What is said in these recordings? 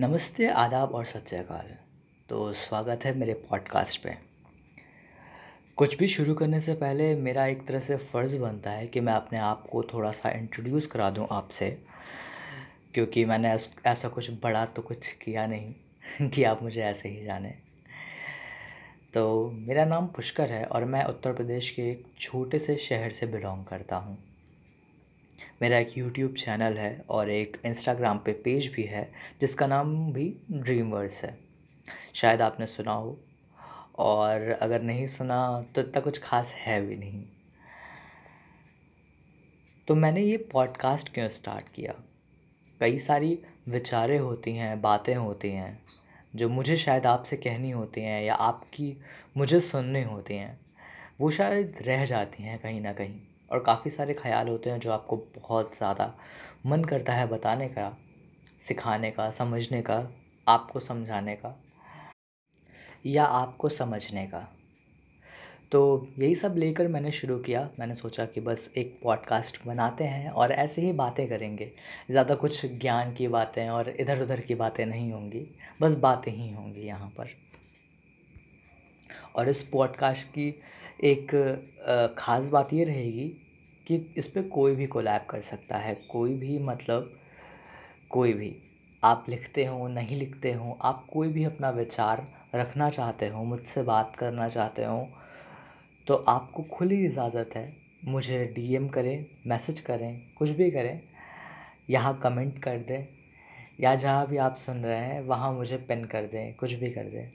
नमस्ते, आदाब और सत श्री अकाल तो स्वागत है मेरे पॉडकास्ट पे। कुछ भी शुरू करने से पहले मेरा एक तरह से फ़र्ज़ बनता है कि मैं अपने आप को थोड़ा सा इंट्रोड्यूस करा दूँ आपसे, क्योंकि मैंने ऐसा कुछ बड़ा तो कुछ किया नहीं कि आप मुझे ऐसे ही जाने। तो मेरा नाम पुष्कर है और मैं उत्तर प्रदेश के एक छोटे से शहर से बिलोंग करता हूँ। मेरा एक यूट्यूब चैनल है और एक इंस्टाग्राम पे पेज भी है, जिसका नाम भी ड्रीमवर्स है। शायद आपने सुना हो, और अगर नहीं सुना तो इतना कुछ खास है भी नहीं। तो मैंने ये पॉडकास्ट क्यों स्टार्ट किया? कई सारी विचारें होती हैं, बातें होती हैं, जो मुझे शायद आपसे कहनी होती हैं या आपकी मुझे सुननी होती हैं। वो शायद रह जाती हैं कहीं ना कहीं। और काफ़ी सारे ख़्याल होते हैं जो आपको बहुत ज़्यादा मन करता है बताने का, सिखाने का, समझने का, आपको समझाने का या आपको समझने का। तो यही सब लेकर मैंने शुरू किया। मैंने सोचा कि बस एक पॉडकास्ट बनाते हैं और ऐसे ही बातें करेंगे। ज़्यादा कुछ ज्ञान की बातें और इधर उधर की बातें नहीं होंगी, बस बातें ही होंगी यहाँ पर। और इस पॉडकास्ट की एक ख़ास बात ये रहेगी कि इस पर कोई भी कोलैब कर सकता है, कोई भी मतलब कोई भी। आप लिखते हो, नहीं लिखते हो, आप कोई भी अपना विचार रखना चाहते हो, मुझसे बात करना चाहते हो तो आपको खुली इजाज़त है। मुझे डीएम करें मैसेज करें, कुछ भी करें, यहाँ कमेंट कर दें, या जहाँ भी आप सुन रहे हैं, वहाँ मुझे पिन कर दें, कुछ भी कर दें।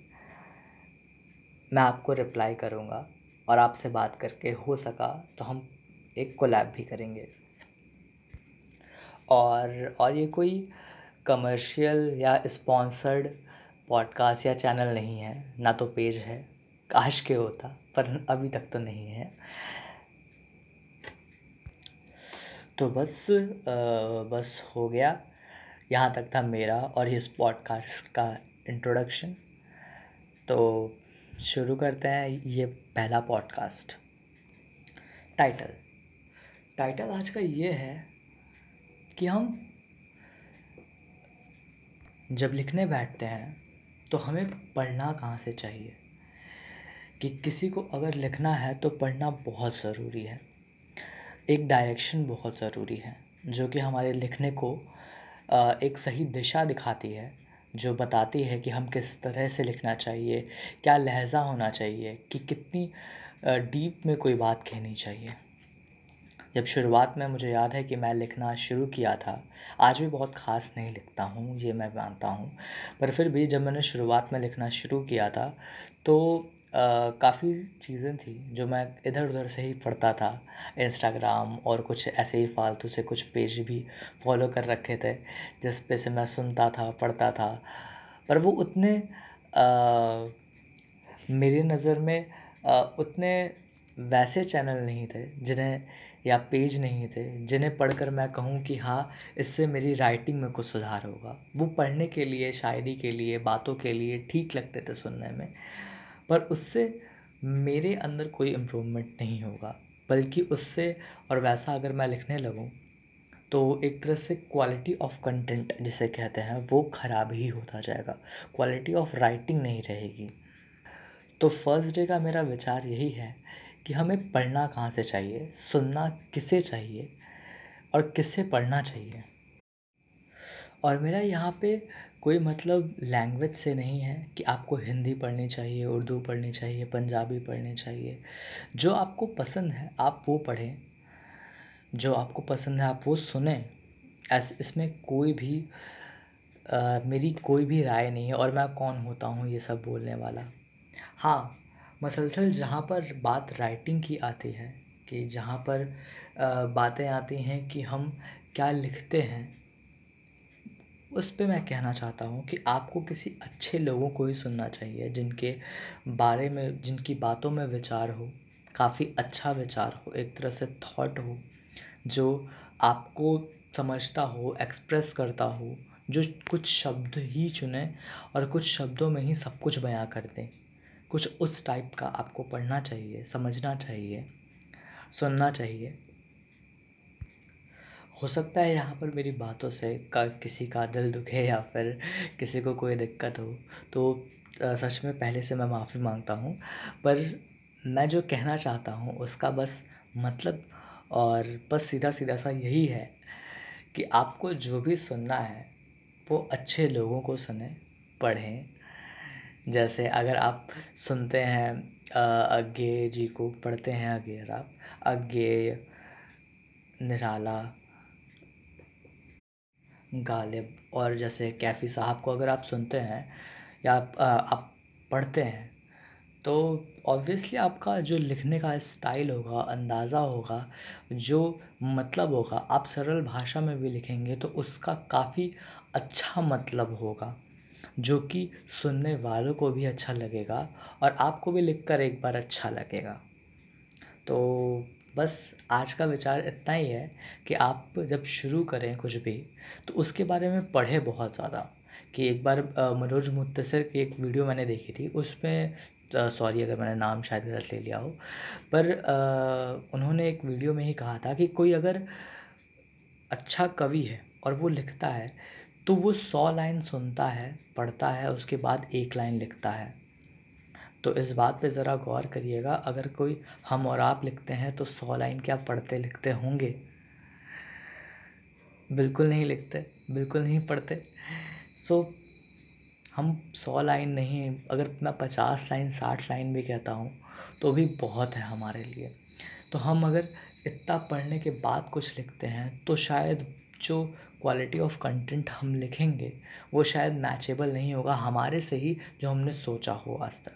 मैं आपको रिप्लाई करूँगा। और आपसे बात करके हो सका तो हम एक कोलैब भी करेंगे। और और ये कोई कमर्शियल या स्पॉन्सर्ड पॉडकास्ट या चैनल नहीं है ना तो पेज है काश के होता पर अभी तक तो नहीं है। तो बस आ, बस हो गया। यहाँ तक था मेरा और इस पॉडकास्ट का इंट्रोडक्शन तो शुरू करते हैं ये पहला पॉडकास्ट टाइटल टाइटल आज का ये है कि हम जब लिखने बैठते हैं तो हमें पढ़ना कहाँ से चाहिए? कि किसी को अगर लिखना है तो पढ़ना बहुत ज़रूरी है। एक डायरेक्शन बहुत ज़रूरी है, जो कि हमारे लिखने को एक सही दिशा दिखाती है। जो बताती है कि हम किस तरह से लिखना चाहिए, क्या लहज़ा होना चाहिए, कि कितनी डीप में कोई बात कहनी चाहिए। जब शुरुआत में मुझे याद है कि मैं लिखना शुरू किया था, आज भी बहुत ख़ास नहीं लिखता हूँ, ये मैं मानता हूँ। पर फिर भी जब मैंने शुरुआत में लिखना शुरू किया था तो काफ़ी चीज़ें थी जो मैं इधर उधर से ही पढ़ता था। इंस्टाग्राम और कुछ ऐसे ही फालतू से कुछ पेज भी फॉलो कर रखे थे, जिस पे से मैं सुनता था, पढ़ता था। पर वो उतने मेरी नज़र में उतने वैसे चैनल नहीं थे, जिन्हें, या पेज नहीं थे, जिन्हें पढ़कर मैं कहूँ कि हाँ इससे मेरी राइटिंग में कुछ सुधार होगा। वो पढ़ने के लिए, शायरी के लिए, बातों के लिए ठीक लगते थे सुनने में। पर उससे मेरे अंदर कोई इम्प्रूवमेंट नहीं होगा। बल्कि उससे और वैसा अगर मैं लिखने लगूँ तो एक तरह से क्वालिटी ऑफ़ कंटेंट जिसे कहते हैं, वो ख़राब ही होता जाएगा। क्वालिटी ऑफ़ राइटिंग नहीं रहेगी। तो फ़र्स्ट डे का मेरा विचार यही है कि हमें पढ़ना कहाँ से चाहिए, सुनना किसे चाहिए और किससे पढ़ना चाहिए। और मेरा यहाँ पे कोई मतलब लैंग्वेज से नहीं है कि आपको हिंदी पढ़नी चाहिए उर्दू पढ़नी चाहिए पंजाबी पढ़नी चाहिए। जो आपको पसंद है आप वो पढ़ें। जो आपको पसंद है आप वो सुने। ऐसे इसमें कोई भी आ, मेरी कोई भी राय नहीं है और मैं कौन होता हूँ ये सब बोलने वाला। हाँ मसलसल जहाँ पर बात राइटिंग की आती है कि जहाँ पर बातें आती हैं कि हम क्या लिखते हैं उस पर मैं कहना चाहता हूँ कि आपको किसी अच्छे लोगों को ही सुनना चाहिए, जिनके बारे में, जिनकी बातों में विचार हो, काफ़ी अच्छा विचार हो, एक तरह से थॉट हो, जो आपको समझता हो एक्सप्रेस करता हो, जो कुछ शब्द ही चुने और कुछ शब्दों में ही सब कुछ बयां कर दें। कुछ उस टाइप का आपको पढ़ना चाहिए, समझना चाहिए, सुनना चाहिए। हो सकता है यहाँ पर मेरी बातों से का, किसी का दिल दुखे या फिर किसी को कोई दिक्कत हो। तो सच में पहले से मैं माफ़ी माँगता हूँ, पर मैं जो कहना चाहता हूँ उसका बस मतलब और बस सीधा सीधा सा यही है कि आपको जो भी सुनना है, वो अच्छे लोगों को सुने, पढ़ें। जैसे अगर आप सुनते हैं अज्ञेय जी को पढ़ते हैं अगेर आप, अज्ञेय, निराला गालिब और जैसे कैफ़ी साहब को अगर आप सुनते हैं या आप आप पढ़ते हैं तो ऑब्वियसली आपका जो लिखने का स्टाइल होगा, अंदाज़ा होगा, जो मतलब होगा, आप सरल भाषा में भी लिखेंगे तो उसका काफ़ी अच्छा मतलब होगा, जो कि सुनने वालों को भी अच्छा लगेगा और आपको भी लिख कर एक बार अच्छा लगेगा। तो बस आज का विचार इतना ही है कि आप जब शुरू करें कुछ भी तो उसके बारे में पढ़ें बहुत ज़्यादा। कि एक बार मनोज मुत्तसर की एक वीडियो मैंने देखी थी उसमें सॉरी अगर मैंने नाम शायद गलत ले लिया हो पर आ, उन्होंने एक वीडियो में ही कहा था कि कोई अगर अच्छा कवि है और वो लिखता है तो वो सौ लाइन सुनता है पढ़ता है उसके बाद एक लाइन लिखता है। तो इस बात पे ज़रा गौर करिएगा, अगर कोई हम और आप लिखते हैं तो सौ लाइन क्या पढ़ते लिखते होंगे? बिल्कुल नहीं लिखते, बिल्कुल नहीं पढ़ते। सो हम सौ लाइन नहीं, अगर मैं पचास लाइन, साठ लाइन भी कहता हूँ तो भी बहुत है हमारे लिए। तो हम अगर इतना पढ़ने के बाद कुछ लिखते हैं तो शायद जो क्वालिटी ऑफ़ कंटेंट हम लिखेंगे, वो शायद मैचेबल नहीं होगा हमारे से ही जो हमने सोचा हो आज तक।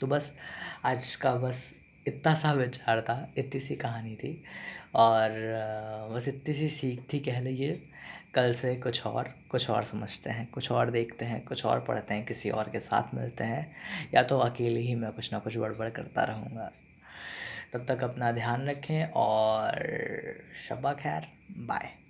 तो बस, आज का बस इतना सा विचार था, इतनी सी कहानी थी और बस इतनी सी सीख थी कह लीजिए। कल से कुछ और कुछ और समझते हैं, कुछ और देखते हैं, कुछ और पढ़ते हैं, किसी और के साथ मिलते हैं, या तो अकेले ही मैं कुछ ना कुछ बड़बड़ करता रहूँगा। तब तक अपना ध्यान रखें और, शबा खैर, बाय।